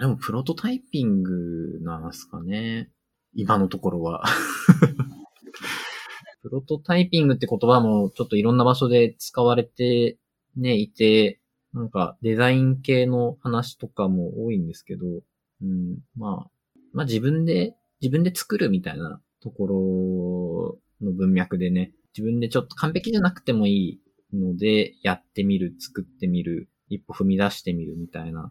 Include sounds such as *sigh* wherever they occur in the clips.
でもプロトタイピングなんすかね。今のところは。*laughs* プロトタイピングって言葉もちょっといろんな場所で使われてね、いて、なんかデザイン系の話とかも多いんですけど、うん、まあ、まあ自分で、自分で作るみたいなところの文脈でね、自分でちょっと完璧じゃなくてもいいので、やってみる、作ってみる、一歩踏み出してみるみたいな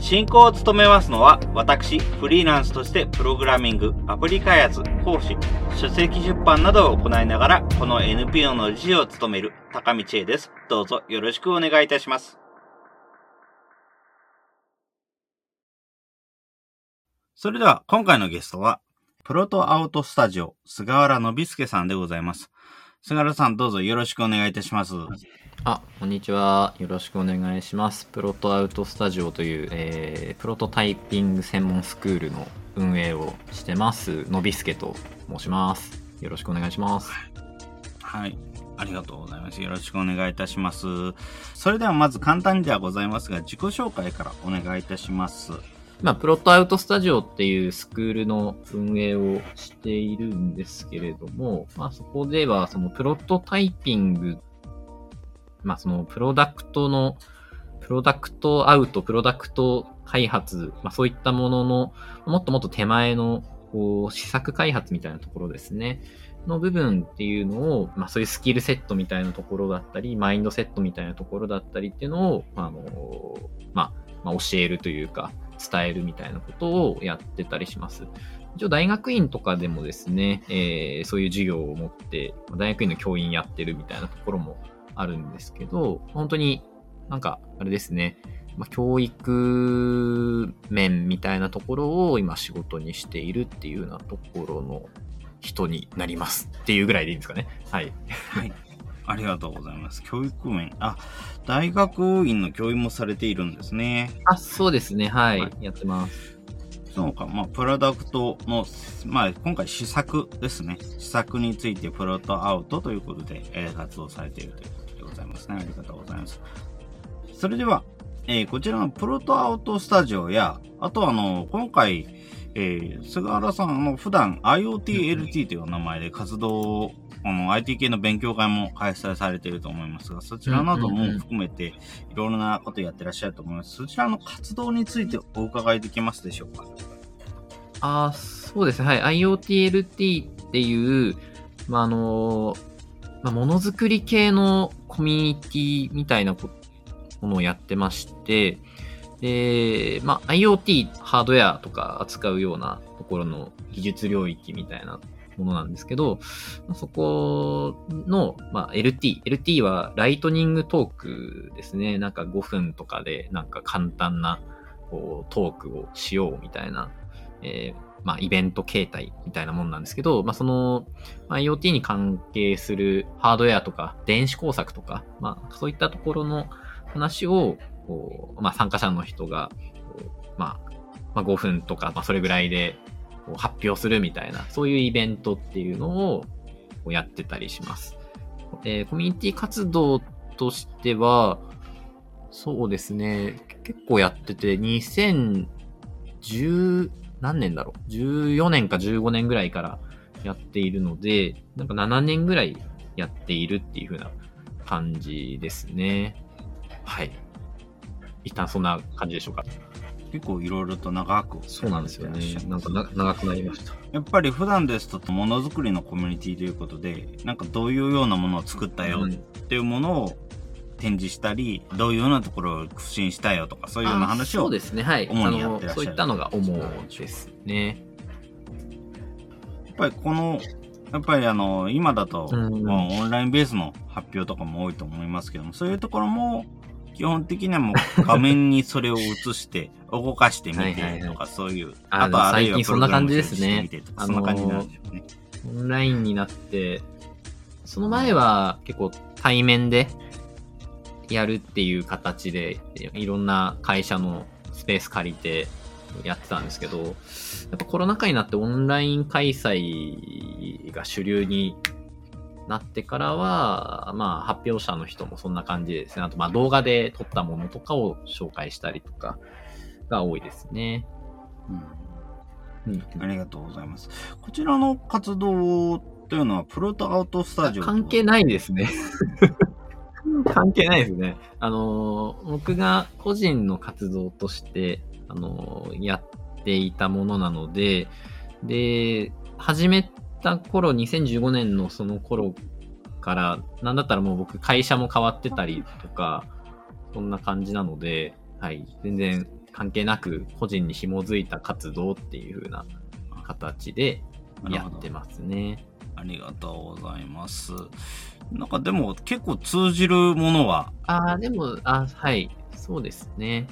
進行を務めますのは、私、フリーランスとしてプログラミング、アプリ開発、講師、書籍出版などを行いながら、この NPO の理事を務める高道恵です。どうぞよろしくお願いいたします。それでは、今回のゲストは、プロトアウトスタジオ、菅原信介さんでございます。菅原さん、どうぞよろしくお願いいたします。あ、こんにちは。よろしくお願いします。プロトアウトスタジオという、えー、プロトタイピング専門スクールの運営をしてます、のびすけと申します。よろしくお願いします。はい。ありがとうございます。よろしくお願いいたします。それではまず簡単にではございますが、自己紹介からお願いいたします。まあ、プロトアウトスタジオっていうスクールの運営をしているんですけれども、まあ、そこでは、そのプロトタイピングまあそのプロダクトの、プロダクトアウト、プロダクト開発、まあそういったものの、もっともっと手前の、こう、試作開発みたいなところですね。の部分っていうのを、まあそういうスキルセットみたいなところだったり、マインドセットみたいなところだったりっていうのを、あの、まあ、まあ、教えるというか、伝えるみたいなことをやってたりします。一応大学院とかでもですね、えー、そういう授業を持って、大学院の教員やってるみたいなところもあるんですけど、本当になんか、あれですね、まあ、教育面みたいなところを今仕事にしているっていうようなところの人になりますっていうぐらいでいいんですかね。はい。はい。ありがとうございます。教育面。あ、大学院の教員もされているんですね。あ、そうですね。はい。はい、やってます。そうか、まあ、プロダクトの、まあ、今回試作ですね。試作についてプロトアウトということで、えー、活動されているというますね。ありがとうございます。それでは、えー、こちらのプロトアウトスタジオや、あとあの、今回、えー、菅原さん、あの、普段 IoTLT という名前で活動を、あの、IT 系の勉強会も開催されていると思いますが、そちらなども含めて、いろいろなことやってらっしゃると思います。そちらの活動についてお伺いできますでしょうか？あそうですね。はい。IoTLT っていう、まあ、あの、まあ、ものづくり系のコミュニティみたいなものをやってまして、で、まあ、IoT、ハードウェアとか扱うようなところの技術領域みたいなものなんですけど、そこの、まあ、LT。LT はライトニングトークですね。なんか5分とかでなんか簡単なこうトークをしようみたいな、えーまあ、イベント形態みたいなもんなんですけど、まあ、その、まあ、IoT に関係するハードウェアとか、電子工作とか、まあ、そういったところの話を、こうまあ、参加者の人が、まあ、まあ、5分とか、まあ、それぐらいで発表するみたいな、そういうイベントっていうのをやってたりします。で、コミュニティ活動としては、そうですね、結構やってて、2010、何年だろう ?14 年か15年ぐらいからやっているので、なんか7年ぐらいやっているっていう風な感じですね。はい。一旦そんな感じでしょうか。結構いろいろと長くそうなんですよね。なんか長くなりました。やっぱり普段ですとものづくりのコミュニティということで、なんかどういうようなものを作ったよっていうものを展示したり、どういうようなところを苦心したよとか、そういうような話をそうですね、はい。主にやってらっしゃる。そういったのが主ですね。やっぱりこの、やっぱりあの、今だと、うん、オンラインベースの発表とかも多いと思いますけども、そういうところも基本的にはもう *laughs* 画面にそれを映して、動かしてみはいはいはいてとか、そういう。あとは最近そんな感じですねそんな感じなんでしょうね。オンラインになって、その前は結構対面でやるっていう形で、いろんな会社のスペース借りてやってたんですけど、やっぱコロナ禍になってオンライン開催が主流になってからは、まあ発表者の人もそんな感じですね。あとまあ動画で撮ったものとかを紹介したりとかが多いですね。うんうんありがとうございます。こちらの活動というのは、プロトアウトスタジオと関係ないですね。関係ないですね。あのー、僕が個人の活動として、あのーやっていたものなので、で、始めた頃、2015年のその頃から、なんだったらもう僕会社も変わってたりとか、そんな感じなので、はい、全然関係なく個人に紐づいた活動っていう風な形でやってますね。ありがとうございます。なんかでも結構通じるものは、ああ、でも、あはい、そうですね。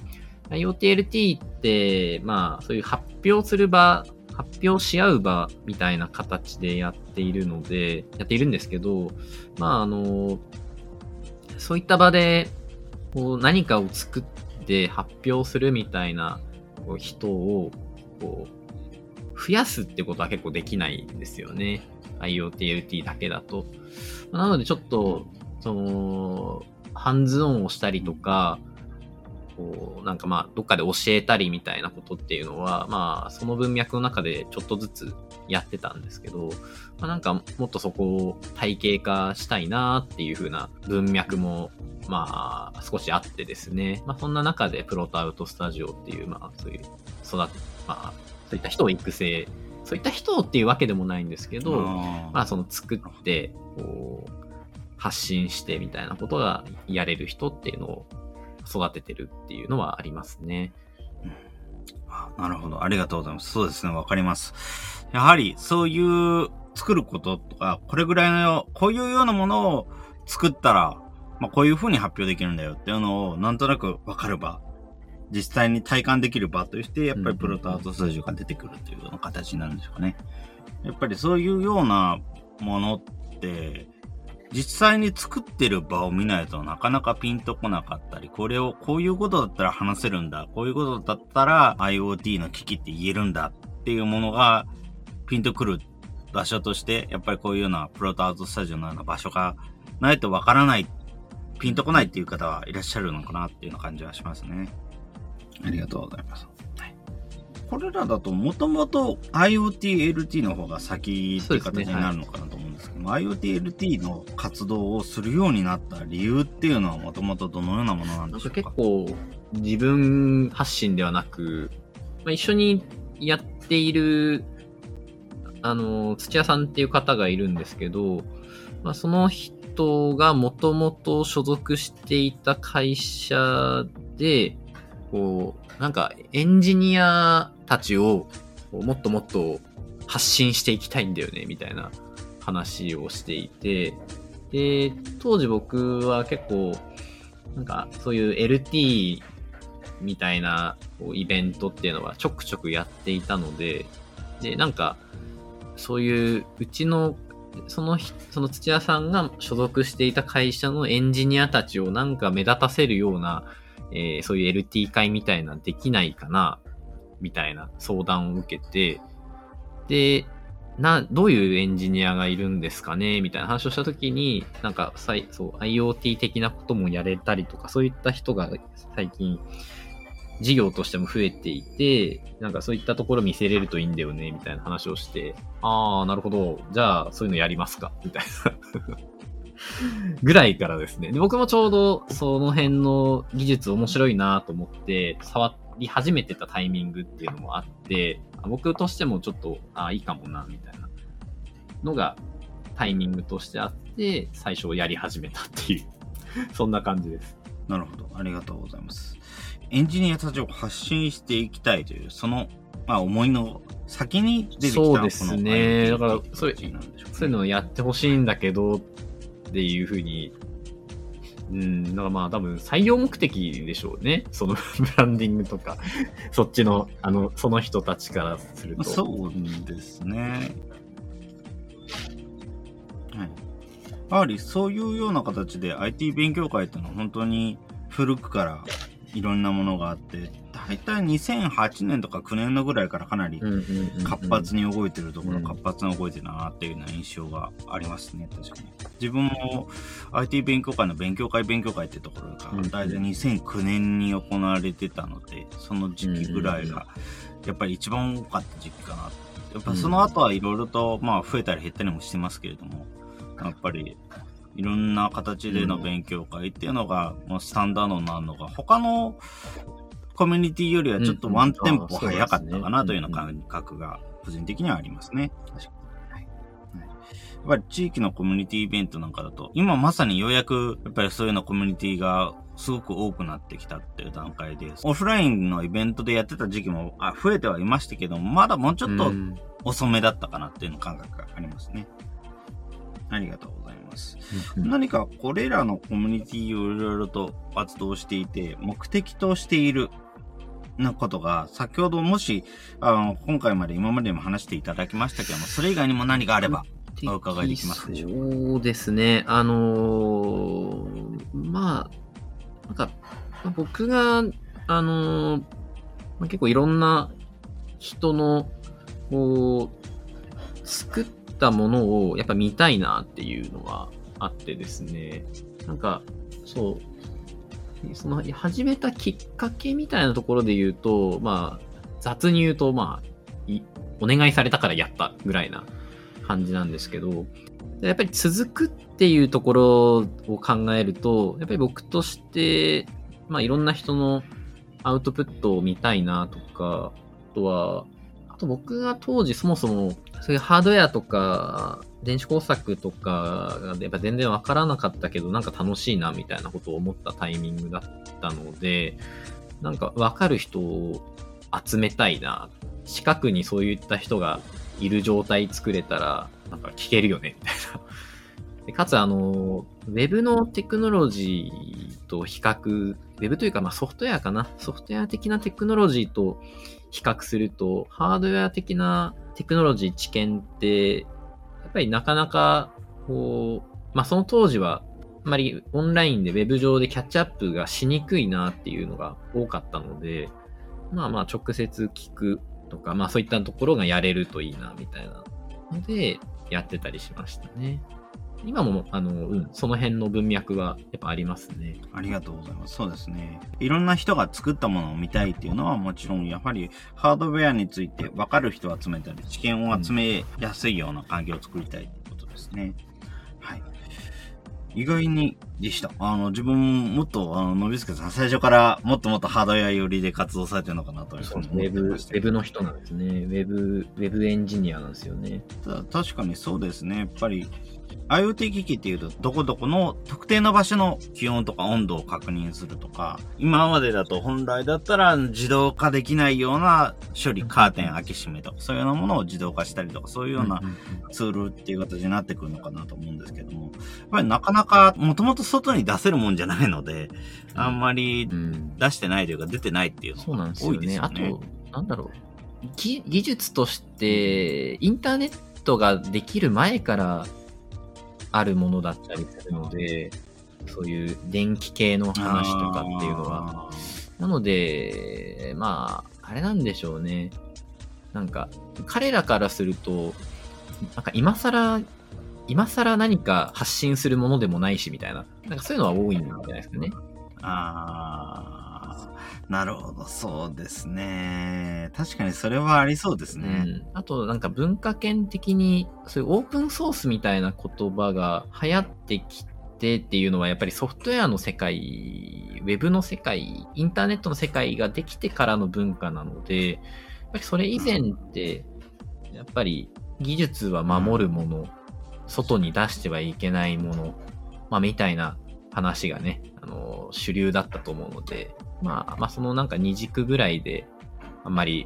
IoTLT って、まあ、そういう発表する場、発表し合う場みたいな形でやっているので、やっているんですけど、まあ、あの、そういった場で、こう、何かを作って発表するみたいな人を、こう、増やすってことは結構できないんですよね。IoTLT だけだと。なのでちょっと、その、ハンズオンをしたりとか、こう、なんかまあ、どっかで教えたりみたいなことっていうのは、まあ、その文脈の中でちょっとずつやってたんですけど、まあ、なんかもっとそこを体系化したいなっていう風な文脈も、まあ、少しあってですね。まあ、そんな中でプロトアウトスタジオっていう、まあ、そういう育て、まあ、そういった人を育成、そういった人っていうわけでもないんですけど、まあ、その作って、こう、発信してみたいなことがやれる人っていうのを育ててるっていうのはありますね。あなるほど。ありがとうございます。そうですね。わかります。やはり、そういう作ることとか、これぐらいの、こういうようなものを作ったら、まあ、こういう風に発表できるんだよっていうのを、なんとなくわかる場、実際に体感できる場として、やっぱりプロトアートスタジオが出てくるというような形になるんでしょうかね。やっぱりそういうようなものって、実際に作ってる場を見ないとなかなかピンとこなかったり、これをこういうことだったら話せるんだ、こういうことだったら IoT の機器って言えるんだっていうものがピンとくる場所として、やっぱりこういうようなプロトアートスタジオのような場所がないとわからない、ピンとこないっていう方はいらっしゃるのかなっていうような感じはしますね。ありがとうございます。はい。これらだともともと IoT、LT の方が先っていう形になるのかなと思うんですけども、IoT、LT の活動をするようになった理由っていうのはもともとどのようなものなんでしょうか結構自分発信ではなく、まあ、一緒にやっている、あの、土屋さんっていう方がいるんですけど、まあ、その人がもともと所属していた会社で、こう、なんかエンジニアたちをもっともっと発信していきたいんだよね、みたいな話をしていて、で、当時僕は結構、なんかそういう LT みたいなこうイベントっていうのはちょくちょくやっていたので、で、なんか、そういううちの、その、その土屋さんが所属していた会社のエンジニアたちをなんか目立たせるような、えーそういう LT 会みたいなできないかな、みたいな相談を受けて、で、な、どういうエンジニアがいるんですかねみたいな話をしたときに、なんか、そう、IoT 的なこともやれたりとか、そういった人が最近、事業としても増えていて、なんかそういったところ見せれるといいんだよね、みたいな話をして、あー、なるほど。じゃあ、そういうのやりますか、みたいな。*laughs* ぐらいからですね。で僕もちょうどその辺の技術面白いなと思って、触り始めてたタイミングっていうのもあって、あ僕としてもちょっと、あいいかもな、みたいなのがタイミングとしてあって、最初やり始めたっていう、*laughs* そんな感じです。なるほど。ありがとうございます。エンジニアたちを発信していきたいという、その、まあ、思いの先に出てきたそうですねだからそういうのをやってほしいんだけどっっていうふうにうん、だからまあ多分採用目的でしょうね。その *laughs* ブランディングとか、そっちの、あの、その人たちからすると。そうですね。はい。やはりそういうような形で IT 勉強会っていうのは本当に古くからいろんなものがあって、大体2008年とか9年のぐらいからかなり活発に動いてるところ、うん。活発に動いてるなっていうような印象がありますね、確かに。自分も IT 勉強会の勉強会勉強会ってところがうん大体2009年に行われてたので、その時期ぐらいがやっぱり一番多かった時期かな。やっぱその後はいろいろとまあ増えたり減ったりもしてますけれども、やっぱりいろんな形での勉強会っていうのがスタンダードになるのが他のコミュニティよりはちょっとワンテンポ早かったかなというような感覚が個人的にはありますね。やっぱり地域のコミュニティイベントなんかだと、今まさにようやくやっぱりそういうようなコミュニティがすごく多くなってきたっていう段階で、オフラインのイベントでやってた時期もあ増えてはいましたけども、まだもうちょっとうん。遅めだったかなっていうの感覚がありますね。ありがとうございます。うん。何かこれらのコミュニティをいろいろと活動していて、目的としているなことが、先ほどもし、あの、今回まで今までも話していただきましたけども、それ以外にも何かあれば、お伺いできますでしょうか？そうですね。あのーまあ、なんか、まあ僕が、あのーまあ結構いろんな人の、こう、作ったものをやっぱ見たいなっていうのはあってですね。なんか、そう、その始めたきっかけみたいなところで言うと、まあ、雑に言うと、まあ、お願いされたからやったぐらいな感じなんですけど、やっぱり続くっていうところを考えると、やっぱり僕として、まあいろんな人のアウトプットを見たいなとか、あとは、あと僕が当時そもそも、そういうハードウェアとか、電子工作とかがやっぱ全然わからなかったけど、なんか楽しいなみたいなことを思ったタイミングだったので、なんかわかる人を集めたいな。近くにそういった人がいる状態作れたら、なんか聞けるよね、みたいな。*laughs* でかつ、あの、ウェブのテクノロジーと比較、ウェブというか、まあソフトウェアかな。ソフトウェア的なテクノロジーと比較すると、ハードウェア的なテクノロジー知見って、ぱりなかなか、こう、まあその当時は、あまりオンラインでウェブ上でキャッチアップがしにくいなっていうのが多かったので、まあまあ直接聞くとか、まあそういったところがやれるといいな、みたいなので、やってたりしましたね。今も、あの、うん、その辺の文脈はやっぱありますね。ありがとうございます。そうですね。いろんな人が作ったものを見たいっていうのはもちろん、やはりハードウェアについて分かる人を集めたり、知見を集めやすいような環境を作りたいってことですね。はい。意外にでした。あの、自分もっと、あの、のびすけさん、最初からもっともっとハードウェア寄りで活動されてるのかなというふうにウェブ、ウ思ってましたけどェブの人なんですね。ウェブ、ウェブエンジニアなんですよね。た確かにそうですね。やっぱり IoT 機器っていうと、どこどこの特定の場所の気温とか温度を確認するとか、今までだと本来だったら自動化できないような処理、カーテン開け閉めとか、そういうようなものを自動化したりとか、そういうようなツールっていう形になってくるのかなと思うんですけども、やっぱりなかなかもともと外に出せるもんじゃないので、あんまりうん出してないというか出てないっていうのが多いですですよね。ね。と、なんだろう。技技術として、インターネットができる前からあるものだったりするので、そういう電気系の話とかっていうのは。なので、まあ、あれなんでしょうね。なんか、彼らからすると、なんか今更、今更何か発信するものでもないし、みたいな。なんかそういうのは多いんじゃないですかね。ああ、なるほど、そうですね。確かにそれはありそうですうね。ん。あと、なんか文化圏的に、そういうオープンソースみたいな言葉が流行ってきてっていうのは、やっぱりソフトウェアの世界、ウェブの世界、インターネットの世界ができてからの文化なので、やっぱりそれ以前って、やっぱり技術は守るもの、外に出してはいけないもの、まあ、みたいな話がね、あの、主流だったと思うので、まあ、まあ、そのなんか二軸ぐらいで、あんまり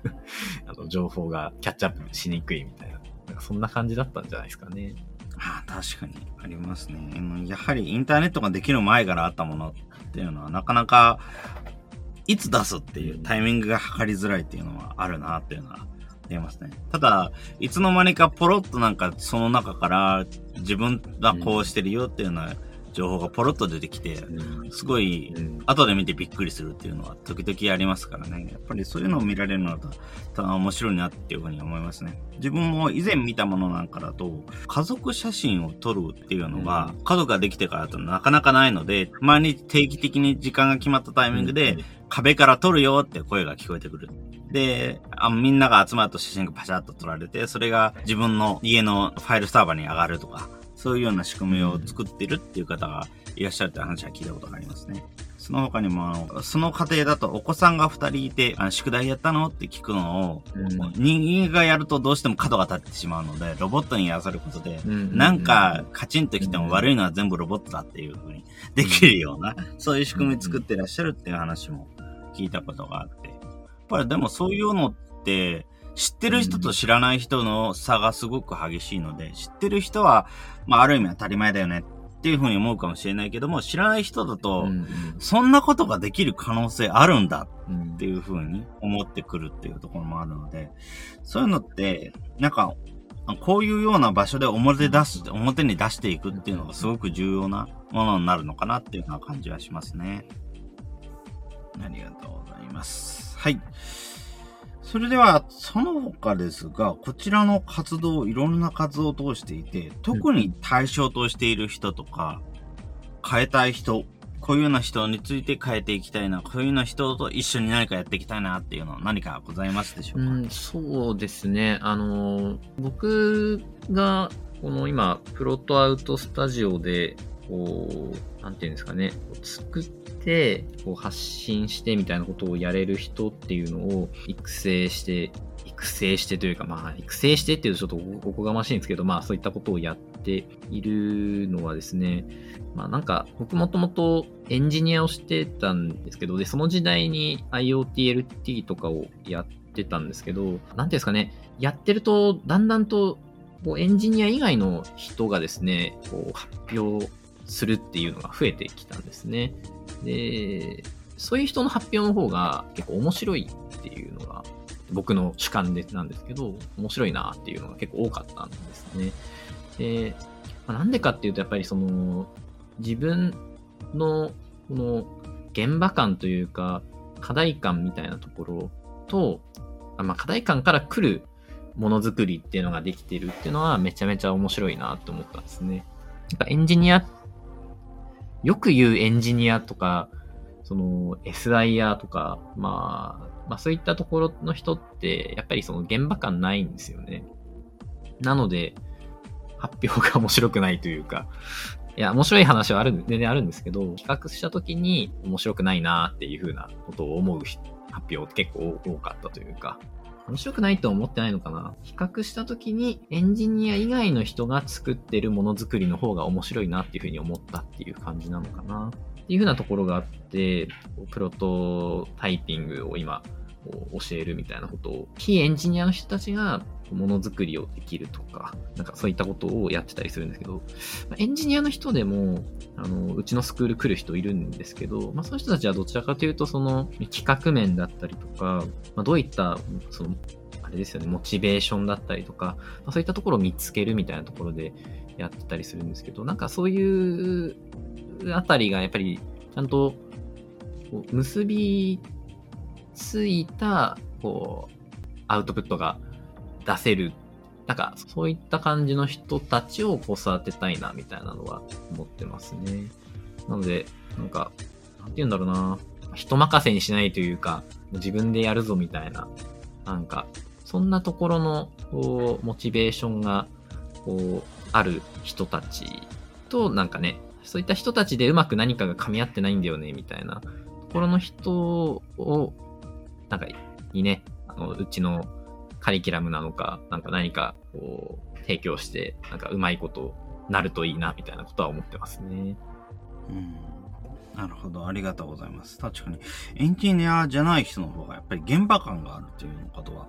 *laughs* あの、情報がキャッチアップしにくいみたいな、なんかそんな感じだったんじゃないですかね。あ確かにありますね。やはりインターネットができる前からあったものっていうのはなかなかいつ出すっていうタイミングが測りづらいっていうのはあるなっていうのはありますね。ただ、いつの間にかポロッとなんかその中から自分がこうしてるよっていうのは、情報がポロッと出てきて、すごい、後で見てびっくりするっていうのは時々ありますからね。やっぱりそういうのを見られるのは面白いなっていうふうに思いますね。自分も以前見たものなんかだと、家族写真を撮るっていうのが、家族ができてからだとなかなかないので、毎日定期的に時間が決まったタイミングで、壁から撮るよって声が聞こえてくる。であ、みんなが集まると写真がパシャッと撮られて、それが自分の家のファイルサーバーに上がるとか、そういうような仕組みを作ってるっていう方がいらっしゃるって話は聞いたことがありますね。その他にも、あの、その過程だとお子さんが二人いて、あの宿題やったのって聞くのを、うん、人間がやるとどうしても角が立ってしまうので、ロボットにやらせることで、うん、なんかカチンときても悪いのは全部ロボットだっていうふうにできるような、そういう仕組み作ってらっしゃるっていう話も聞いたことがあって。やっぱりでもそういうのって、知ってる人と知らない人の差がすごく激しいので、知ってる人は、まあ、ある意味当たり前だよねっていうふうに思うかもしれないけども、知らない人だと、そんなことができる可能性あるんだっていうふうに思ってくるっていうところもあるので、そういうのって、なんか、こういうような場所で表出す、表に出していくっていうのがすごく重要なものになるのかなっていうような感じはしますね。ありがとうございます。はい。それでは、その他ですが、こちらの活動、いろんな活動を通していて、特に対象としている人とか、変えたい人、こういうような人について変えていきたいな、こういうような人と一緒に何かやっていきたいなっていうのは何かございますでしょうか、うん、そうですね。あの、僕が、この今、プロトアウトスタジオで、こう、なんていうんですかね、作って、こう発信してみたいなことをやれる人っていうのを育成して、育成してというか、まあ、育成してっていうとちょっとおこがましいんですけど、まあ、そういったことをやっているのはですね、まあ、なんか、僕もともとエンジニアをしてたんですけど、で、その時代に IoTLT とかをやってたんですけど、なんていうんですかね、やってると、だんだんと、こうエンジニア以外の人がですね、こう発表するっていうのが増えてきたんですね。で、そういう人の発表の方が結構面白いっていうのが僕の主観でなんですけど、面白いなっていうのが結構多かったんですね。で、まあ、なんでかっていうとやっぱりその自分のこの現場感というか課題感みたいなところと、まあ、課題感から来るものづくりっていうのができてるっていうのはめちゃめちゃ面白いなと思ったんですね。なんかエンジニアっよく言うエンジニアとか、その SIR とか、まあ、まあそういったところの人って、やっぱりその現場感ないんですよね。なので、発表が面白くないというか、いや、面白い話はある、全然あるんですけど、企画した時に面白くないなっていうふうなことを思う発表結構多かったというか、面白くないと思ってないのかな？比較した時にエンジニア以外の人が作ってるものづくりの方が面白いなっていうふうに思ったっていう感じなのかな？っていうふうなところがあって、プロトタイピングを今教えるみたいなことを、非エンジニアの人たちがものづくりをできるとか、なんかそういったことをやってたりするんですけど、エンジニアの人でも、あの、うちのスクール来る人いるんですけど、まあそういう人たちはどちらかというと、その企画面だったりとか、まあどういった、その、あれですよね、モチベーションだったりとか、まあ、そういったところを見つけるみたいなところでやってたりするんですけど、なんかそういうあたりがやっぱりちゃんと結びついた、こう、アウトプットが出せる。なんか、そういった感じの人たちをこう育てたいな、みたいなのは思ってますね。なので、なんか、なんて言うんだろうな。人任せにしないというか、自分でやるぞみたいな、なんか、そんなところの、こう、モチベーションが、こう、ある人たちと、なんかね、そういった人たちでうまく何かが噛み合ってないんだよね、みたいなところの人を、なんか、にね、あの、うちのカリキュラムなのか、なんか何か、こう、提供して、なんかうまいことなるといいな、みたいなことは思ってますね。うん。なるほど。ありがとうございます。確かに、エンジニアじゃない人の方が、やっぱり現場感があるということは、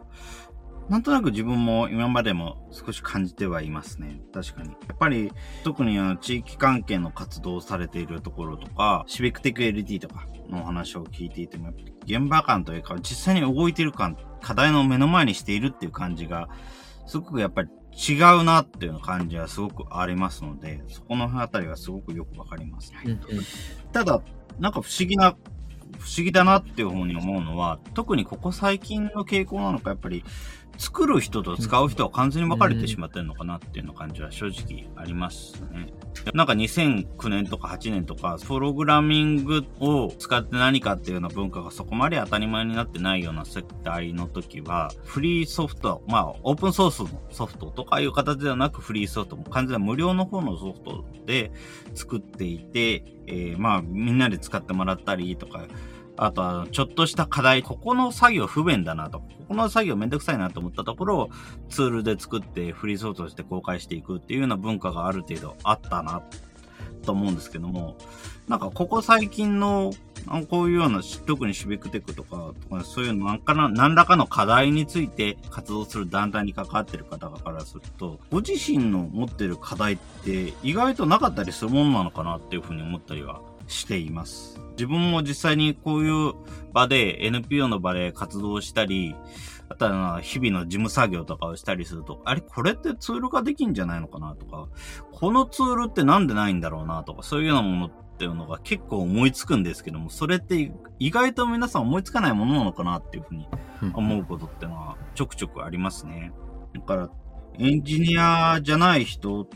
なんとなく自分も今までも少し感じてはいますね。確かに。やっぱり、特にあの、地域関係の活動をされているところとか、シビックテック LT とかのお話を聞いていても、現場感というか、実際に動いてる感、課題の目の前にしているっていう感じが、すごくやっぱり違うなっていう感じはすごくありますので、そこのあたりはすごくよくわかります、ねただ、なんか不思議な、不思議だなっていうふうに思うのは、特にここ最近の傾向なのか、やっぱり、作る人と使う人は完全に分かれてしまってるのかなっていうの感じは正直ありますね。なんか2009年とか8年とか、プログラミングを使って何かっていうような文化がそこまで当たり前になってないような世代の時は、フリーソフト、まあ、オープンソースのソフトとかいう形ではなくフリーソフトも完全に無料の方のソフトで作っていて、えー、まあ、みんなで使ってもらったりとか、あとは、ちょっとした課題、ここの作業不便だなと、ここの作業めんどくさいなと思ったところをツールで作ってフリーソースとして公開していくっていうような文化がある程度あったなと思うんですけども、なんかここ最近のこういうような、特にシビックテックとか、とかそういうなんかな、何らかの課題について活動する団体に関わってる方からすると、ご自身の持ってる課題って意外となかったりするものなのかなっていうふうに思ったりはしています。自分も実際にこういう場で NPO の場で活動したり、あとは日々の事務作業とかをしたりすると、あれこれってツール化できんじゃないのかなとか、このツールってなんでないんだろうなとか、そういうようなものっていうのが結構思いつくんですけども、それって意外と皆さん思いつかないものなのかなっていうふうに思うことってのはちょくちょくありますね。だから、エンジニアじゃない人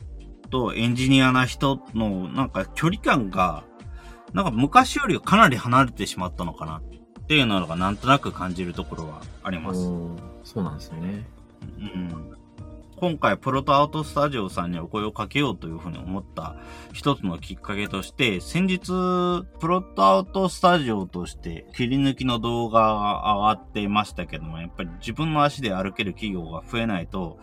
とエンジニアな人のなんか距離感がなんか昔よりかなり離れてしまったのかなっていうのがなんとなく感じるところはあります。そうなんですね。うん。今回、プロトアウトスタジオさんにお声をかけようというふうに思った一つのきっかけとして、先日、プロトアウトスタジオとして切り抜きの動画が上がっていましたけども、やっぱり自分の足で歩ける企業が増えないと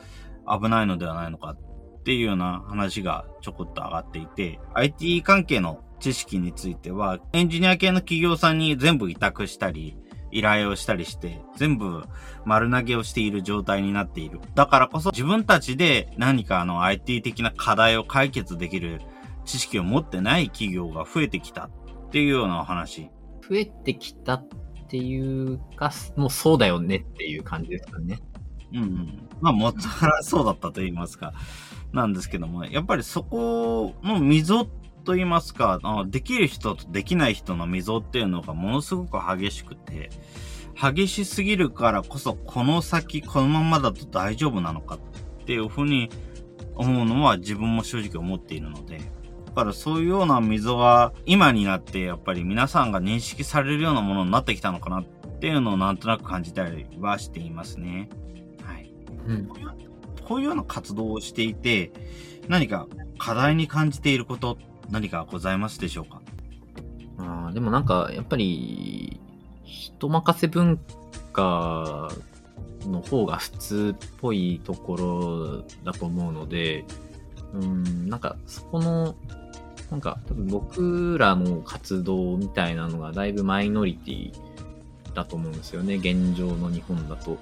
危ないのではないのかっていうような話がちょこっと上がっていて、IT 関係の知識については、エンジニア系の企業さんに全部委託したり、依頼をしたりして、全部丸投げをしている状態になっている。だからこそ自分たちで何かあの IT 的な課題を解決できる知識を持ってない企業が増えてきたっていうようなお話。増えてきたっていうか、もうそうだよねっていう感じですかね。うん、うん。まあ、もっとそうだったと言いますか。なんですけども、やっぱりそこの溝っと言いますか、あのできる人とできない人の溝っていうのがものすごく激しくて、激しすぎるからこそ、この先このままだと大丈夫なのかっていうふうに思うのは自分も正直思っているので、だからそういうような溝は今になってやっぱり皆さんが認識されるようなものになってきたのかなっていうのをなんとなく感じたりはしていますね。はい。うん、こういうような活動をしていて、何か課題に感じていること何かございますでしょうか？あでもなんか、やっぱり、人任せ文化の方が普通っぽいところだと思うので、うん、なんか、そこの、なんか、多分僕らの活動みたいなのがだいぶマイノリティだと思うんですよね。現状の日本だと。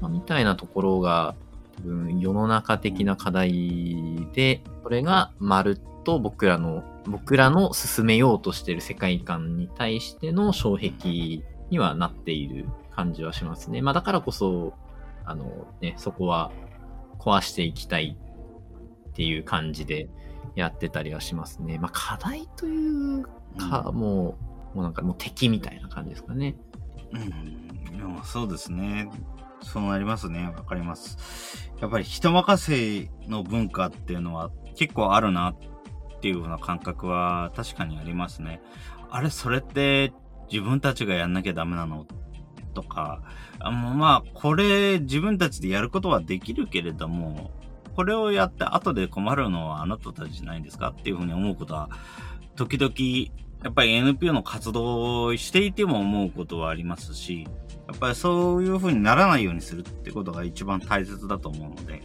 まあ、みたいなところが、多分世の中的な課題で、これがまるっと僕らの、僕らの進めようとしている世界観に対しての障壁にはなっている感じはしますね。まあだからこそ、あのね、そこは壊していきたいっていう感じでやってたりはしますね。まあ課題というか、うん、もう、もうなんかもう敵みたいな感じですかね。うん、そうですね。そうなりますね。わかります。やっぱり人任せの文化っていうのは結構あるなっっていうような感覚は確かにありますね。あれ、それって自分たちがやんなきゃダメなの？とか、あのまあ、これ自分たちでやることはできるけれども、これをやって後で困るのはあなたたちじゃないんですか？っていうふうに思うことは、時々、やっぱり NPO の活動をしていても思うことはありますし、やっぱりそういうふうにならないようにするってことが一番大切だと思うので、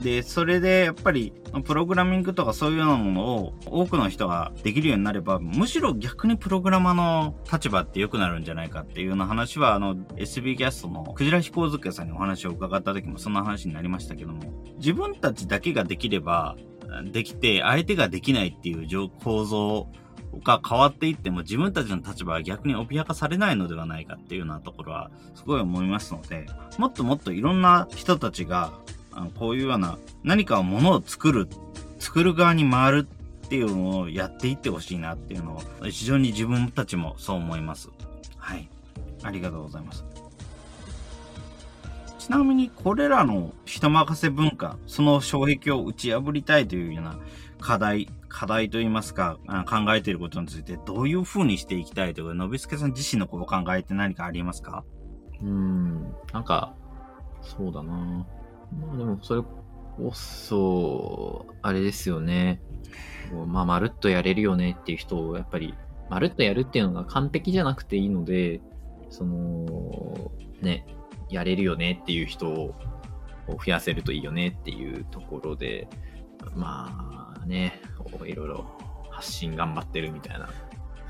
で、それでやっぱり、プログラミングとかそういうようなものを多くの人ができるようになれば、むしろ逆にプログラマーの立場って良くなるんじゃないかっていうような話は、あの、SB キャストのクジラ飛行漬けさんにお話を伺った時もそんな話になりましたけども、自分たちだけができれば、できて、相手ができないっていう構造が変わっていっても自分たちの立場は逆に脅かされないのではないかっていうようなところはすごい思いますので、もっともっといろんな人たちがあのこういうような何かものを作る、作る側に回るっていうのをやっていってほしいなっていうのを非常に自分たちもそう思います。はい。ありがとうございます。ちなみにこれらの人任せ文化、その障壁を打ち破りたいというような課題、課題といいますか、考えていることについてどういう風にしていきたいというか、のびすけさん自身のことを考えて何かありますか？うん、なんか、そうだなまあでも、それこそ、あれですよね。まあ、まるっとやれるよねっていう人を、やっぱり、まるっとやるっていうのが完璧じゃなくていいので、その、ね、やれるよねっていう人を増やせるといいよねっていうところで、まあね、いろいろ発信頑張ってるみたいな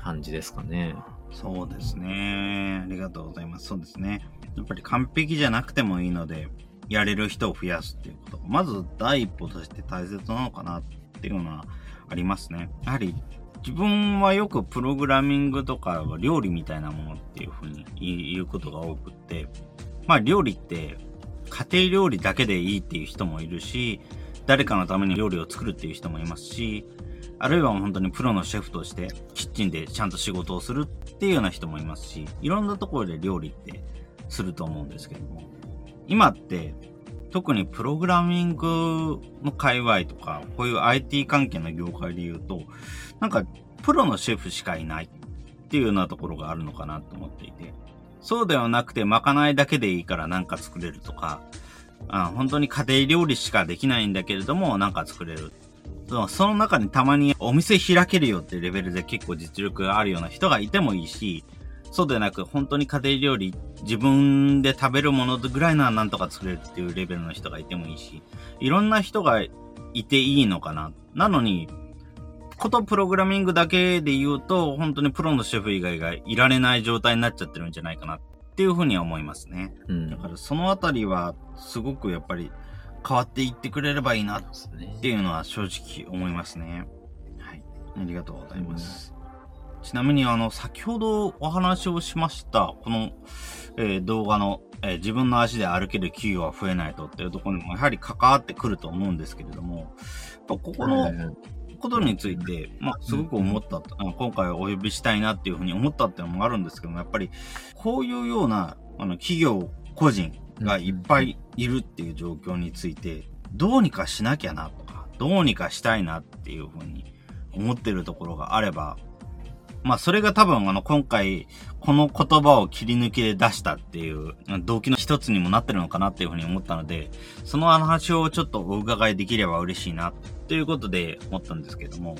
感じですかね。そうですね。ありがとうございます。そうですね。やっぱり完璧じゃなくてもいいので、やれる人を増やすっていうことが、まず第一歩として大切なのかなっていうのはありますね。やはり自分はよくプログラミングとかは料理みたいなものっていうふうに言うことが多くって、まあ料理って家庭料理だけでいいっていう人もいるし、誰かのために料理を作るっていう人もいますし、あるいは本当にプロのシェフとしてキッチンでちゃんと仕事をするっていうような人もいますし、いろんなところで料理ってすると思うんですけども、今って、特にプログラミングの界隈とか、こういう IT 関係の業界で言うと、なんか、プロのシェフしかいないっていうようなところがあるのかなと思っていて、そうではなくて、まかないだけでいいからなんか作れるとか、あ本当に家庭料理しかできないんだけれども、なんか作れる。その中にたまにお店開けるよってレベルで結構実力があるような人がいてもいいし、そうでなく、本当に家庭料理、自分で食べるものぐらいならなんとか作れるっていうレベルの人がいてもいいし、いろんな人がいていいのかな。なのに、ことプログラミングだけで言うと、本当にプロのシェフ以外がいられない状態になっちゃってるんじゃないかなっていうふうには思いますね。うん、だからそのあたりは、すごくやっぱり変わっていってくれればいいなっていうのは正直思いますね。はい。ありがとうございます。ちなみに、あの、先ほどお話をしました、この、えー、動画の、えー、自分の足で歩ける企業は増えないとっていうところにもやはり関わってくると思うんですけれども、ここのことについて、まあ、すごく思った、うん、今回お呼びしたいなっていうふうに思ったっていうのもあるんですけども、やっぱり、こういうような、あの、企業、個人がいっぱいいるっていう状況について、どうにかしなきゃなとか、どうにかしたいなっていうふうに思ってるところがあれば、まあそれが多分あの今回この言葉を切り抜きで出したっていう動機の一つにもなってるのかなっていうふうに思ったので、その話をちょっとお伺いできれば嬉しいなということで思ったんですけども、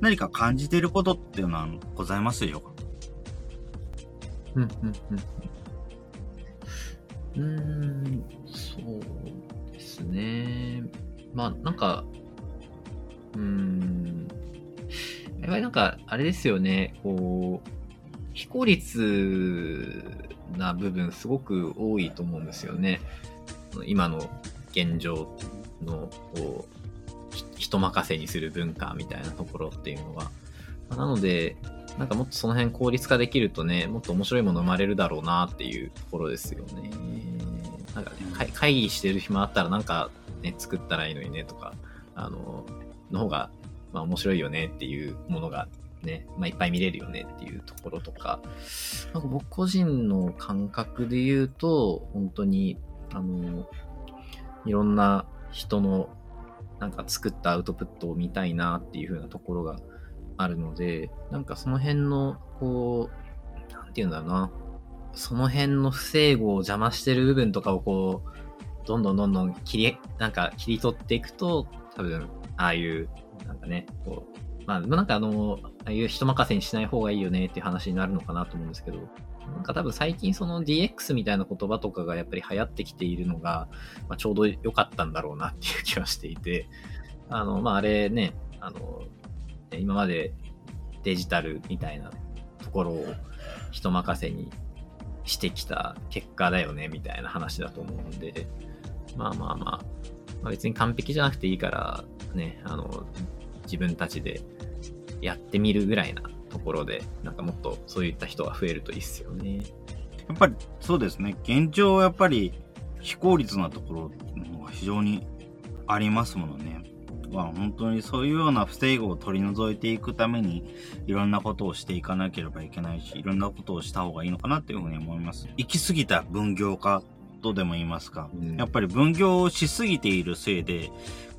何か感じていることっていうのはございますようん、うん、うん。うん、そうですね。まあなんか、うん、やっぱりなんか、あれですよね、こう、非効率な部分すごく多いと思うんですよね。今の現状の、こう、人任せにする文化みたいなところっていうのは。なので、なんかもっとその辺効率化できるとね、もっと面白いもの生まれるだろうなっていうところですよね。なんかね、会議してる暇あったらなんかね、作ったらいいのにねとか、あの、の方がまあ面白いよねっていうものがね、まあいっぱい見れるよねっていうところとか、なんか僕個人の感覚で言うと、本当に、あの、いろんな人のなんか作ったアウトプットを見たいなっていう風なところがあるので、なんかその辺の、こう、なんて言うんだろうな、その辺の不整合を邪魔してる部分とかをこう、どんどんどんどん切り、なんか切り取っていくと、多分、ああいうなんかね、こう、まあ、なんかあの、ああいう人任せにしない方がいいよねっていう話になるのかなと思うんですけど、なんか多分最近その DX みたいな言葉とかがやっぱり流行ってきているのが、まあ、ちょうど良かったんだろうなっていう気はしていて、あの、まあ、あれね、あの、今までデジタルみたいなところを人任せにしてきた結果だよね、みたいな話だと思うんで、まあまあまあ、まあ、別に完璧じゃなくていいから、ね、あの、自分たちでやってみるぐらいなところで、なんかもっとそういった人が増えるといいっすよね。やっぱりそうですね。現状やっぱり非効率なところが非常にありますものね。まあ本当にそういうような不正誤を取り除いていくためにいろんなことをしていかなければいけないし、いろんなことをした方がいいのかなっていうふうに思います。行き過ぎた分業化とでも言いますか、うん、やっぱり分業をしすぎているせいで、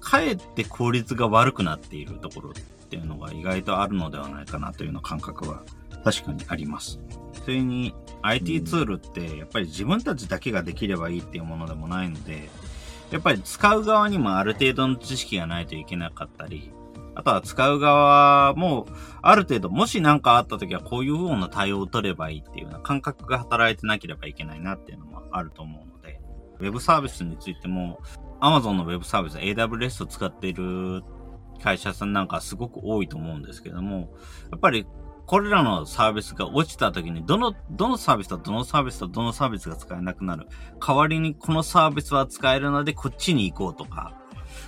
かえって効率が悪くなっているところっていうのが意外とあるのではないかなというような感覚は確かにあります。それに IT ツールってやっぱり自分たちだけができればいいっていうものでもないので、やっぱり使う側にもある程度の知識がないといけなかったり、あとは使う側も、ある程度、もし何かあった時はこういう風な対応を取ればいいっていうような感覚が働いてなければいけないなっていうのもあると思うので、ウェブサービスについても、Amazon のウェブサービス、AWS を使っている会社さんなんかすごく多いと思うんですけども、やっぱりこれらのサービスが落ちた時に、どの、どのサービスとどのサービスとどのサービスが使えなくなる。代わりにこのサービスは使えるのでこっちに行こうとか、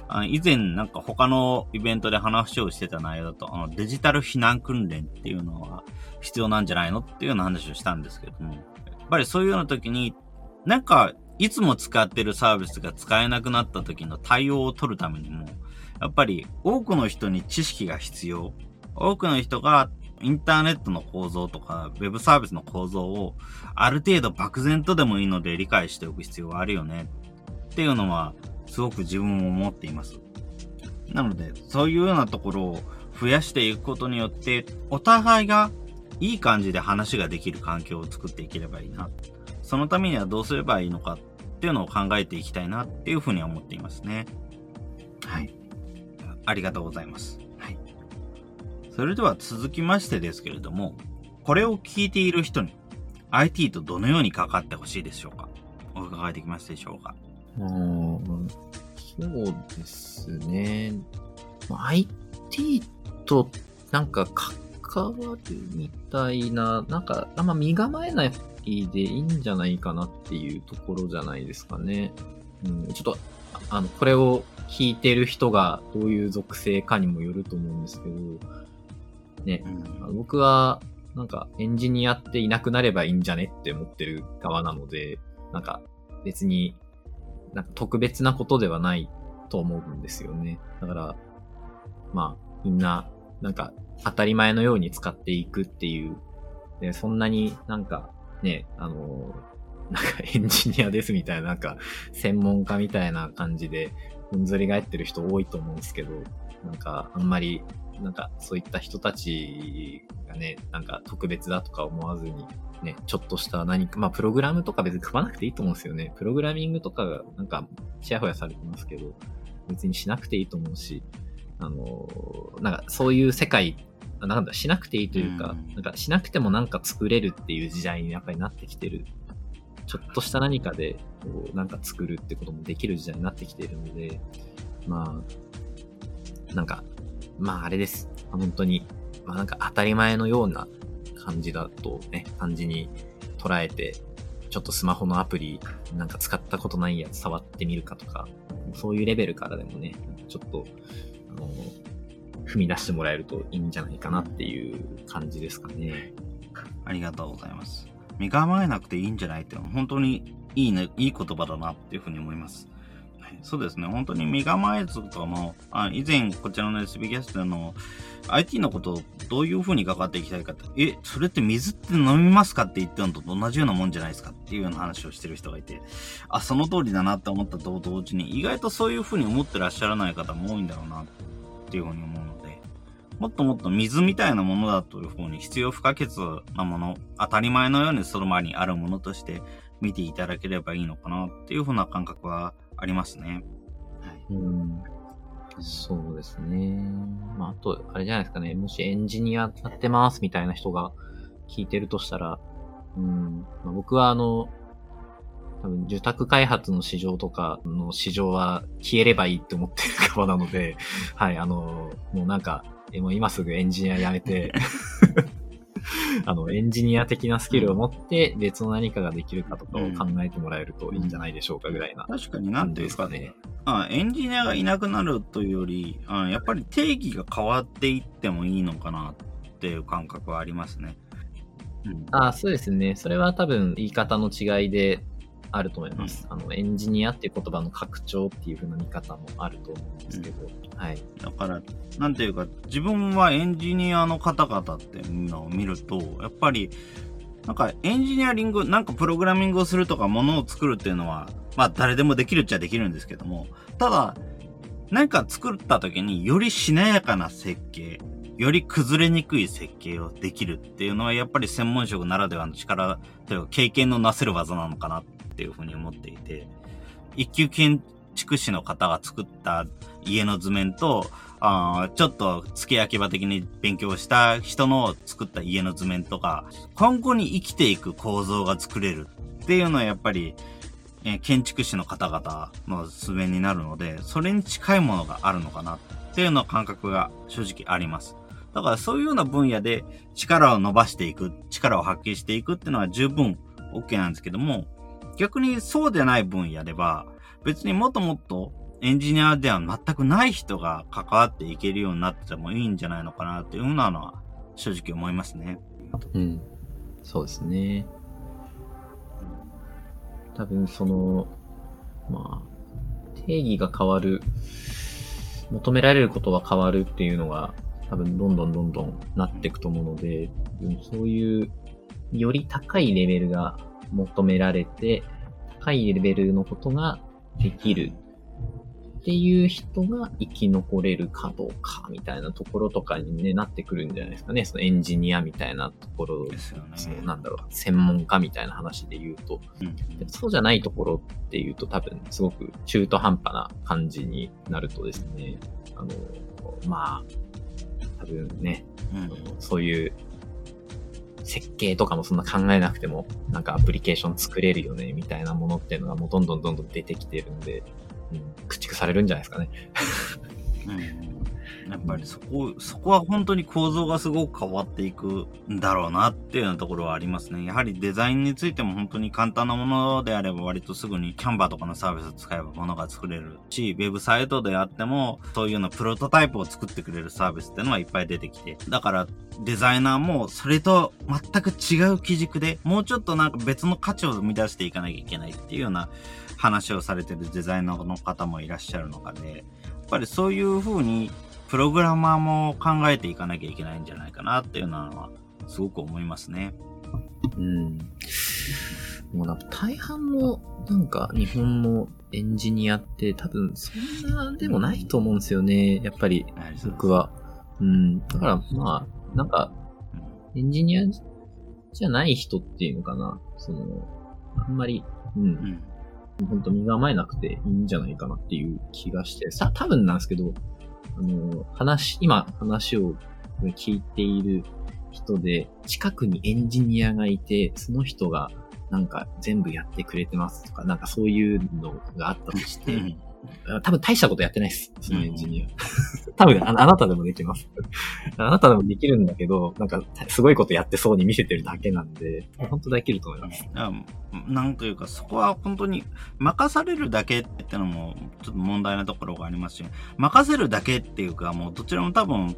あ以前なんか他のイベントで話をしてた内容だと、あのデジタル避難訓練っていうのは必要なんじゃないのっていうような話をしたんですけども、やっぱりそういうような時に、なんかいつも使ってるサービスが使えなくなった時の対応を取るためにも、やっぱり多くの人に知識が必要。多くの人がインターネットの構造とか、ウェブサービスの構造をある程度漠然とでもいいので理解しておく必要があるよねっていうのは、すごく自分も思っています。なので、そういうようなところを増やしていくことによって、お互いがいい感じで話ができる環境を作っていければいいな。そのためにはどうすればいいのかっていうのを考えていきたいなっていうふうに思っていますね。はい。ありがとうございます。はい。それでは続きましてですけれども、これを聞いている人に IT とどのように関わってほしいでしょうか？お伺いできますでしょうか？うん、そうですね。IT となんか関わるみたいな、なんかあんま身構えないでいいんじゃないかなっていうところじゃないですかね。うん、ちょっと、あの、これを聞いてる人がどういう属性かにもよると思うんですけど、ね、うん、僕は、なんかエンジニアっていなくなればいいんじゃねって思ってる側なので、なんか別になんか特別なことではないと思うんですよね。だから、まあ、みんな、なんか当たり前のように使っていくっていう、でそんなになんかね、あの、なんかエンジニアですみたいな、なんか専門家みたいな感じで、ふんぞり返ってる人多いと思うんですけど、なんかあんまり、なんかそういった人たちがね、なんか特別だとか思わずに、ね、ちょっとした何か、まあプログラムとか別に組まなくていいと思うんですよね。プログラミングとかがなんかちやほやされてますけど、別にしなくていいと思うし、あの、なんかそういう世界なんだ、しなくていいというか、うん、なんかしなくてもなんか作れるっていう時代にやっぱりなってきてる。ちょっとした何かで、こう、なんか作るってこともできる時代になってきているので、まあ、なんか、まああれです。本当に、まあなんか当たり前のような感じだとね、感じに捉えて、ちょっとスマホのアプリなんか使ったことないやつ触ってみるかとか、そういうレベルからでもね、ちょっと、あの、踏み出してもらえるといいんじゃないかなっていう感じですかね。ありがとうございます。身構えなくていいんじゃないって本当にいいね、いい言葉だなっていうふうに思います。そうですね、本当に身構えずとかも、あ以前こちらの SB キャストの IT のことをどういうふうに関わっていきたいかって、え、それって水って飲みますかって言ってるのと同じようなもんじゃないですかっていうような話をしてる人がいて、あ、その通りだなって思ったと同時に、意外とそういうふうに思ってらっしゃらない方も多いんだろうなっていうふうに思う、もっともっと水みたいなものだというふうに必要不可欠なもの、当たり前のようにその前にあるものとして見ていただければいいのかなっていうふうな感覚はありますね。はい。うんそうですね。まあ、あと、あれじゃないですかね。もしエンジニアやってますみたいな人が聞いてるとしたら、うん。まあ、僕はあの、多分受託開発の市場とかの市場は消えればいいって思ってる側なので、はい、あの、もうなんか、えもう今すぐエンジニア辞めて、*laughs* あの、エンジニア的なスキルを持って別の何かができるかとかを考えてもらえるといいんじゃないでしょうかぐらいな確かになんていうかね、あエンジニアがいなくなるというよりあ、やっぱり定義が変わっていってもいいのかなっていう感覚はありますね。うん、あそうですね。それは多分言い方の違いであると思います。あの、エンジニアっていう言葉の拡張っていう風な見方もあると思うんですけど、はい。だから、なんていうか、自分はエンジニアの方々っていうのを見ると、やっぱり、なんかエンジニアリング、なんかプログラミングをするとか、ものを作るっていうのは、まあ誰でもできるっちゃできるんですけども、ただ、何か作った時によりしなやかな設計、より崩れにくい設計をできるっていうのは、やっぱり専門職ならではの力というか経験のなせる技なのかなっていうふうに思っていて、一級建築士の方が作った家の図面と、あちょっと付け焼き場的に勉強した人の作った家の図面とか、今後に生きていく構造が作れるっていうのはやっぱり、えー建築士の方々の図面になるので、それに近いものがあるのかなっていうような感覚が正直あります。だからそういうような分野で力を伸ばしていく、力を発揮していくっていうのは十分 OK なんですけども、逆にそうでない分野では、別にもっともっとエンジニアでは全くない人が関わっていけるようになっててもいいんじゃないのかなっていうのは正直思いますね。うん。そうですね。多分その、まあ、定義が変わる、求められることは変わるっていうのが、多分どんどんどんどんなっていくと思うので、うんそういう、より高いレベルが求められて、高いレベルのことができるっていう人が生き残れるかどうかみたいなところとかに、ね、なってくるんじゃないですかね。そのエンジニアみたいなところですよね。そのなんだろう、専門家みたいな話で言うと、うんそうじゃないところっていうと多分すごく中途半端な感じになるとですね、あの、まあ、多分ね、うんそういう設計とかもそんな考えなくても、なんかアプリケーション作れるよね、みたいなものっていうのがもうどんどんどんどん出てきてるんで、うん、駆逐されるんじゃないですかね。うんやっぱりそこ、そこは本当に構造がすごく変わっていくんだろうなっていうようなところはありますね。やはりデザインについても本当に簡単なものであれば割とすぐにキャンバーとかのサービスを使えばものが作れるし、ウェブサイトであってもそういうようなプロトタイプを作ってくれるサービスっていうのはいっぱい出てきて。だからデザイナーもそれと全く違う基軸でもうちょっとなんか別の価値を生み出していかなきゃいけないっていうような話をされてるデザイナーの方もいらっしゃるのかで、やっぱりそういう風にプログラマーも考えていかなきゃいけないんじゃないかなっていうのはすごく思いますね。うん。もうなんか大半のなんか日本のエンジニアって多分そんなでもないと思うんですよね。やっぱり僕は。うん。だからまあ、なんかエンジニアじゃない人っていうのかな。その、あんまり、う。うんん。本当身構えなくていいんじゃないかなっていう気がして、さ、多分なんですけど、あの、話、今話を聞いている人で、近くにエンジニアがいて、その人がなんか全部やってくれてますとか、なんかそういうのがあったとして、*laughs* 多分大したことやってないです、そのエンジニア。*laughs* 多分あ、あなたでもできます。*laughs* あなたでもできるんだけど、なんかすごいことやってそうに見せてるだけなんで、本当できると思います。あなんというか、そこは本当に任されるだけってのもちょっと問題なところがありますし、任せるだけっていうか、もうどちらも多分、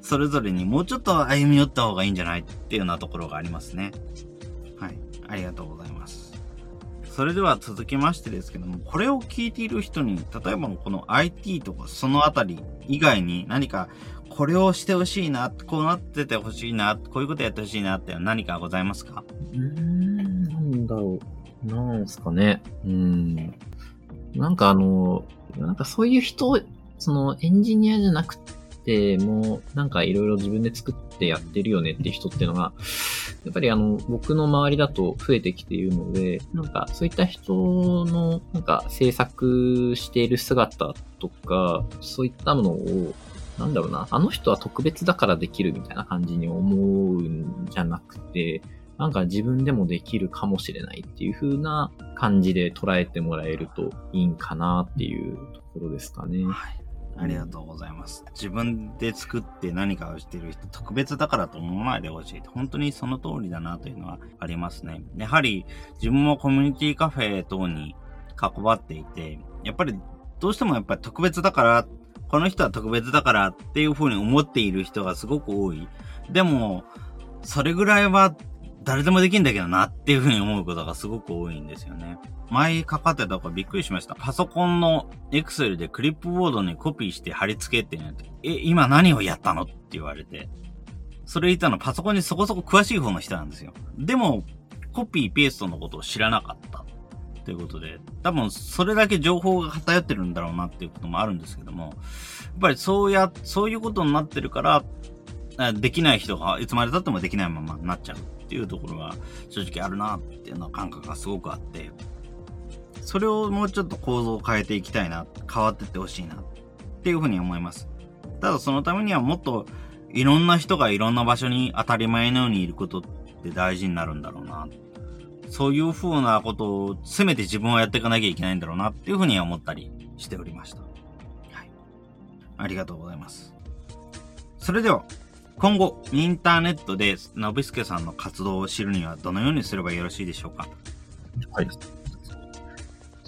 それぞれにもうちょっと歩み寄った方がいいんじゃないっていうようなところがありますね。はい。ありがとうございます。それでは続きましてですけども、これを聞いている人に、例えばこの IT とかそのあたり以外に何かこれをしてほしいな、こうなっててほしいな、こういうことやってほしいなって何かございますか？うーん、なんだろう。なんすかね。うん。なんかあの、なんかそういう人、そのエンジニアじゃなくて、もうなんかいろいろ自分で作ってやってるよねって人ってのが、やっぱりあの、僕の周りだと増えてきているので、なんかそういった人のなんか制作している姿とか、そういったものを、なんだろうな、あの人は特別だからできるみたいな感じに思うんじゃなくて、なんか自分でもできるかもしれないっていう風な感じで捉えてもらえるといいんかなっていうところですかね。はい。ありがとうございます。自分で作って何かをしてる人、特別だからと思わないでほしい。本当にその通りだなというのはありますね。やはり自分もコミュニティカフェ等に関わっていて、やっぱりどうしてもやっぱり特別だから、この人は特別だからっていうふうに思っている人がすごく多い。でも、それぐらいは誰でもできるんだけどなっていうふうに思うことがすごく多いんですよね。前かかってたからびっくりしました。パソコンの Excel でクリップボードにコピーして貼り付けてなって、え、今何をやったの？って言われて。それ言ったのパソコンにそこそこ詳しい方の人なんですよ。でも、コピーペーストのことを知らなかった。ということで、多分それだけ情報が偏ってるんだろうなっていうこともあるんですけども、やっぱりそうや、そういうことになってるから、できない人がいつまで経ってもできないままになっちゃうっていうところが正直あるなっていうの感覚がすごくあって、それをもうちょっと構造を変えていきたいな、変わってってほしいなっていうふうに思います。ただそのためにはもっといろんな人がいろんな場所に当たり前のようにいることって大事になるんだろうな。そういう風なことをせめて自分はやっていかなきゃいけないんだろうなっていうふうには思ったりしておりました。はい。ありがとうございます。それでは、今後、インターネットで、のびすけさんの活動を知るにはどのようにすればよろしいでしょうか？はい。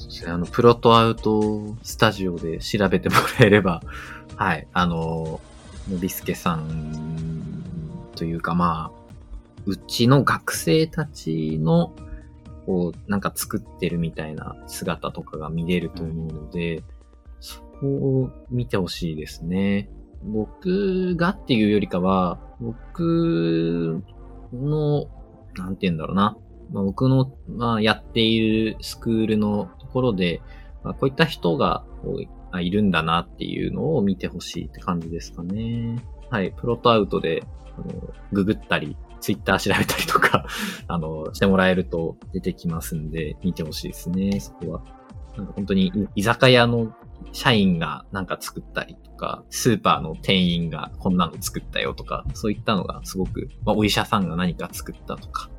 ですねあの、プロトアウトスタジオで調べてもらえれば、*laughs* はい、あの、のびすけさんというか、まあ、うちの学生たちの、こう、なんか作ってるみたいな姿とかが見れると思うので、そこを見てほしいですね。僕がっていうよりかは、僕の、なんて言うんだろうな。まあ、僕の、まあ、やっているスクールのころで、まあ、こういった人がいるんだなっていうのを見てほしいって感じですかね。はい、プロトアウトで、あのググったり、ツイッター調べたりとか、*laughs* あの、してもらえると出てきますんで、見てほしいですね、そこは。なんか本当に、居酒屋の社員がなんか作ったりとか、スーパーの店員がこんなの作ったよとか、そういったのがすごく、まあ、お医者さんが何か作ったとか、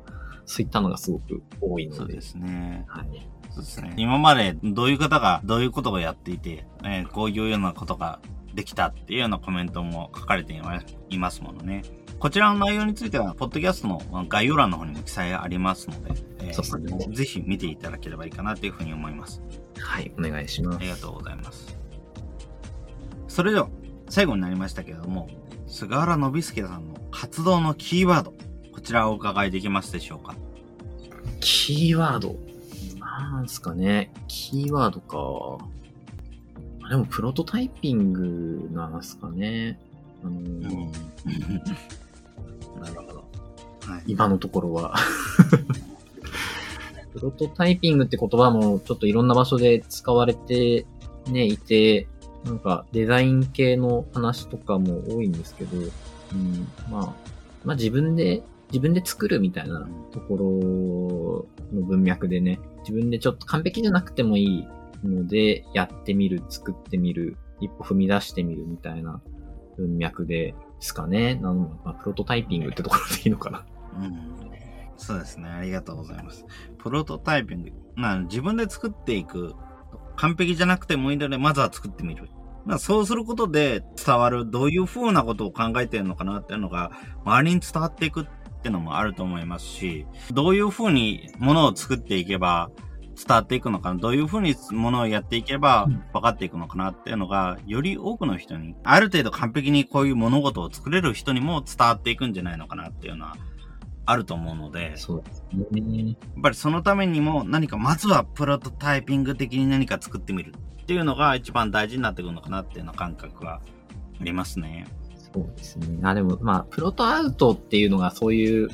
そういったのがすごく多いので。そうですね。はい。そうですね。今までどういう方がどういうことをやっていて、えーこういうようなことができたっていうようなコメントも書かれていますものね。こちらの内容については、ポッドキャストの概要欄の方にも記載ありますので、えーねぜひ見ていただければいいかなというふうに思います。はい、お願いしますあり。がとうございます。それでは、最後になりましたけれども、菅原信介さんの活動のキーワード、こちらをお伺いできますでしょうか？キーワード。なんすかね。キーワードか。あでも、プロトタイピングなんすかね。あのーなるほど。はい。今のところは。*laughs* プロトタイピングって言葉もちょっといろんな場所で使われてね、いて、なんかデザイン系の話とかも多いんですけど、うん、まあ、まあ自分で、自分で作るみたいなところの文脈でね、自分でちょっと完璧じゃなくてもいいので、やってみる、作ってみる、一歩踏み出してみるみたいな文脈ですかね。なんまあ、プロトタイピングってところでいいのかな。うんそうですね。ありがとうございます。プロトタイピング。まあ、自分で作っていく。完璧じゃなくてもいいので、まずは作ってみる。まあ、そうすることで伝わる、どういう風なことを考えてるのかなっていうのが、周りに伝わっていくっていうのもあると思いますし、どういう風にものを作っていけば伝わっていくのかな、どういう風にものをやっていけば分かっていくのかなっていうのが、より多くの人に、ある程度完璧にこういう物事を作れる人にも伝わっていくんじゃないのかなっていうのは、あると思うので、そうですね。やっぱりそのためにも何かまずはプロトタイピング的に何か作ってみるっていうのが一番大事になってくるのかなっていうような感覚はありますね。そうですね。あ、でも、まあ、プロトアウトっていうのがそういう、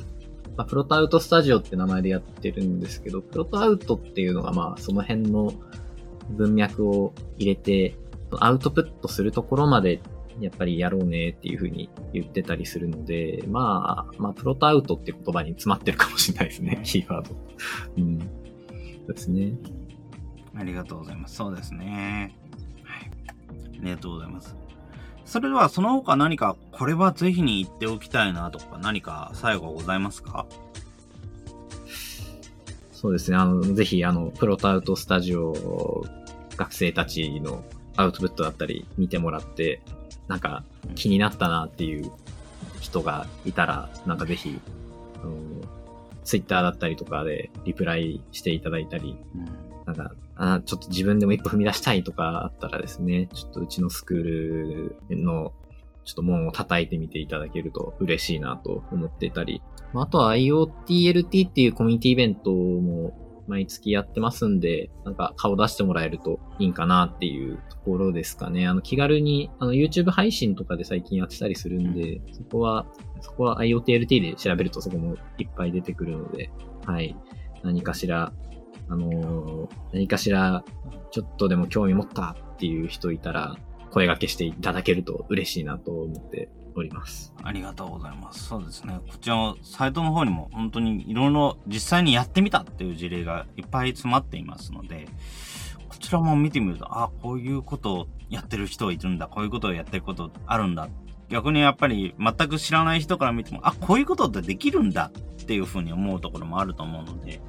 まあ、プロトアウトスタジオって名前でやってるんですけど、プロトアウトっていうのが、まあ、その辺の文脈を入れて、アウトプットするところまで、やっぱりやろうねっていうふうに言ってたりするので、まあ、まあ、プロトアウトって言葉に詰まってるかもしれないですね、*laughs* キーワード。うん。そうですね。ありがとうございます。そうですね。ありがとうございます。それではその他何かこれはぜひに言っておきたいなとか何か最後ございますか？そうですね。あの、ぜひ、あの、プロトアウトスタジオ学生たちのアウトプットだったり見てもらって、なんか気になったなっていう人がいたら、なんかぜひ、あのツイッターだったりとかでリプライしていただいたり、うん。なんか、あちょっと自分でも一歩踏み出したいとかあったらですね、ちょっとうちのスクールのちょっと門を叩いてみていただけると嬉しいなと思っていたり、まああとは IoTLT っていうコミュニティイベントも毎月やってますんで、なんか顔出してもらえるといいんかなっていうところですかね。あの気軽に、あの YouTube 配信とかで最近やってたりするんで、そこは、そこは IoTLT で調べるとそこもいっぱい出てくるので、はい。何かしら、あの何かしら、ちょっとでも興味持ったっていう人いたら、声掛けしていただけると嬉しいなと思っております。ありがとうございます。そうですね。こちらのサイトの方にも本当にいろいろ実際にやってみたっていう事例がいっぱい詰まっていますので、こちらも見てみると、あ、こういうことをやってる人いるんだ、こういうことをやってることあるんだ。逆にやっぱり全く知らない人から見ても、あ、こういうことってできるんだっていうふうに思うところもあると思うので、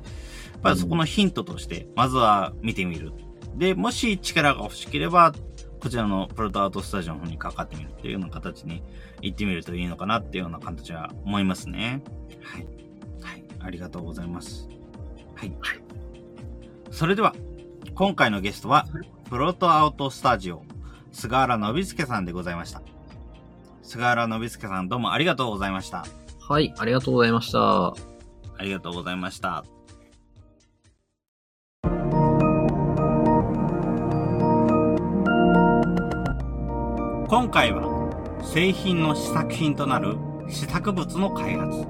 ぱりそこのヒントとして、まずは見てみる。で、もし力が欲しければ、こちらのプロトアートスタジオの方にかかってみるっていうような形に行ってみるといいのかなっていうような形は思いますね。はい。はい。ありがとうございます。はい。はいそれでは、今回のゲストは、プロトアートスタジオ、菅原信介さんでございました。菅原信介さんどうもありがとうございました。はい、ありがとうございました。ありがとうございました。今回は製品の試作品となる試作物の開発、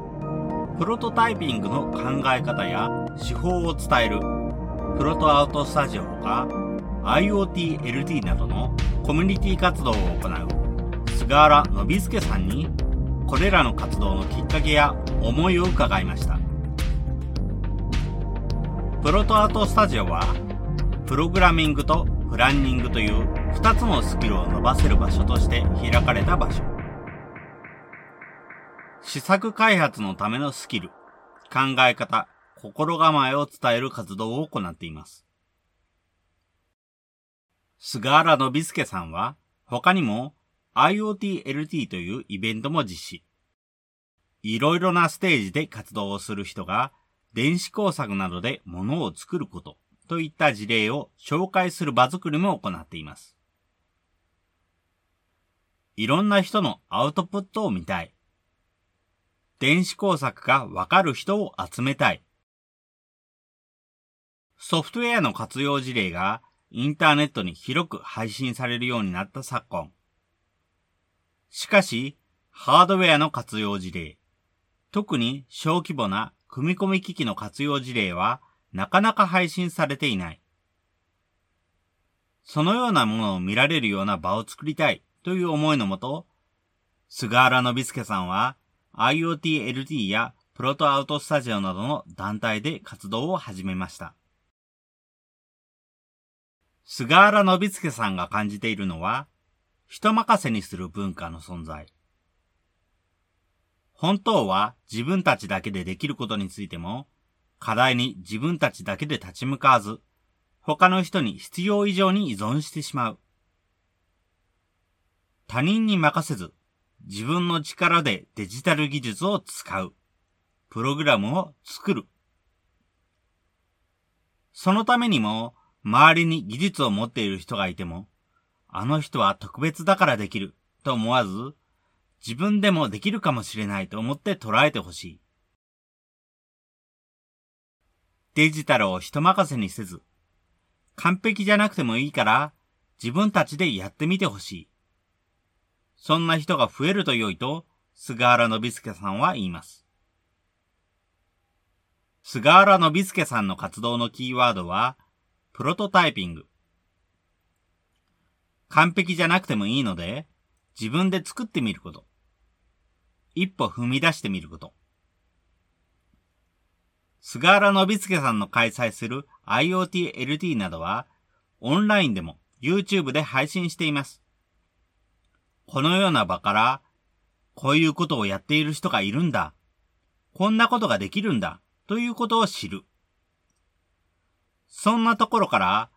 プロトタイピングの考え方や手法を伝えるプロトアウトスタジオほか IoT、LT などのコミュニティ活動を行う菅原信介さんにこれらの活動のきっかけや思いを伺いました。プロトアートスタジオは、プログラミングとプランニングという2つのスキルを伸ばせる場所として開かれた場所。試作開発のためのスキル、考え方、心構えを伝える活動を行っています。菅原信介さんは、他にも IoTLT というイベントも実施。いろいろなステージで活動をする人が、電子工作などで物を作ることといった事例を紹介する場作りも行っています。いろんな人のアウトプットを見たい。電子工作がわかる人を集めたい。ソフトウェアの活用事例がインターネットに広く配信されるようになった昨今。しかし、ハードウェアの活用事例、特に小規模な組み込み機器の活用事例はなかなか配信されていない。そのようなものを見られるような場を作りたいという思いのもと、菅原信介さんは IoT-LT やプロトアウトスタジオなどの団体で活動を始めました。菅原信介さんが感じているのは、人任せにする文化の存在。本当は自分たちだけでできることについても、課題に自分たちだけで立ち向かわず、他の人に必要以上に依存してしまう。他人に任せず、自分の力でデジタル技術を使う。プログラムを作る。そのためにも、周りに技術を持っている人がいても、あの人は特別だからできると思わず、自分でもできるかもしれないと思って捉えてほしい。デジタルを人任せにせず、完璧じゃなくてもいいから、自分たちでやってみてほしい。そんな人が増えると良いと、菅原信介さんは言います。菅原信介さんの活動のキーワードは、プロトタイピング。完璧じゃなくてもいいので、自分で作ってみること。一歩踏み出してみること。菅原信介さんの開催する IoT-LT などは、オンラインでも YouTube で配信しています。このような場から、こういうことをやっている人がいるんだ。こんなことができるんだ。ということを知る。そんなところから、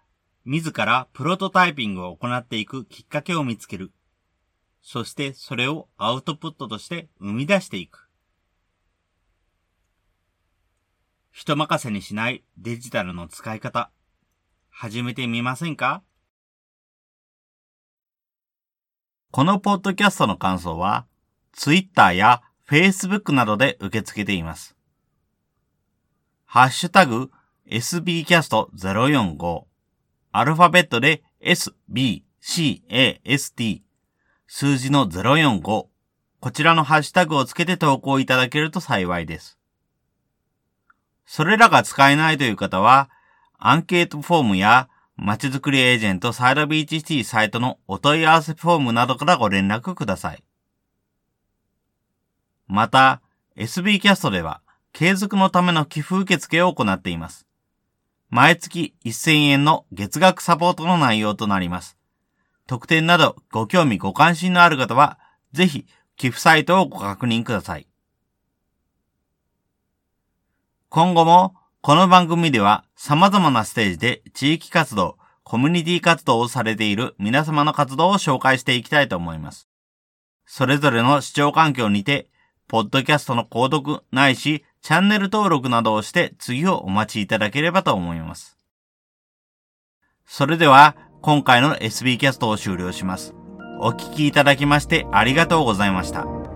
自らプロトタイピングを行っていくきっかけを見つける。そしてそれをアウトプットとして生み出していく。人任せにしないデジタルの使い方、始めてみませんか？このポッドキャストの感想は、Twitter や Facebook などで受け付けています。ハッシュタグ sbcast045 アルファベットで sbcast 数字の045こちらのハッシュタグをつけて投稿いただけると幸いです。それらが使えないという方は、アンケートフォームやまちづくりエージェントサイドビーチシティサイトのお問い合わせフォームなどからご連絡ください。また、SB キャストでは、継続のための寄付受付を行っています。毎月1000円の月額サポートの内容となります。特典などご興味ご関心のある方は、ぜひ寄付サイトをご確認ください。今後もこの番組では様々なステージで地域活動、コミュニティ活動をされている皆様の活動を紹介していきたいと思います。それぞれの視聴環境にて、ポッドキャストの購読ないし、チャンネル登録などをして次をお待ちいただければと思います。それでは、今回の SB キャストを終了します。お聞きいただきましてありがとうございました。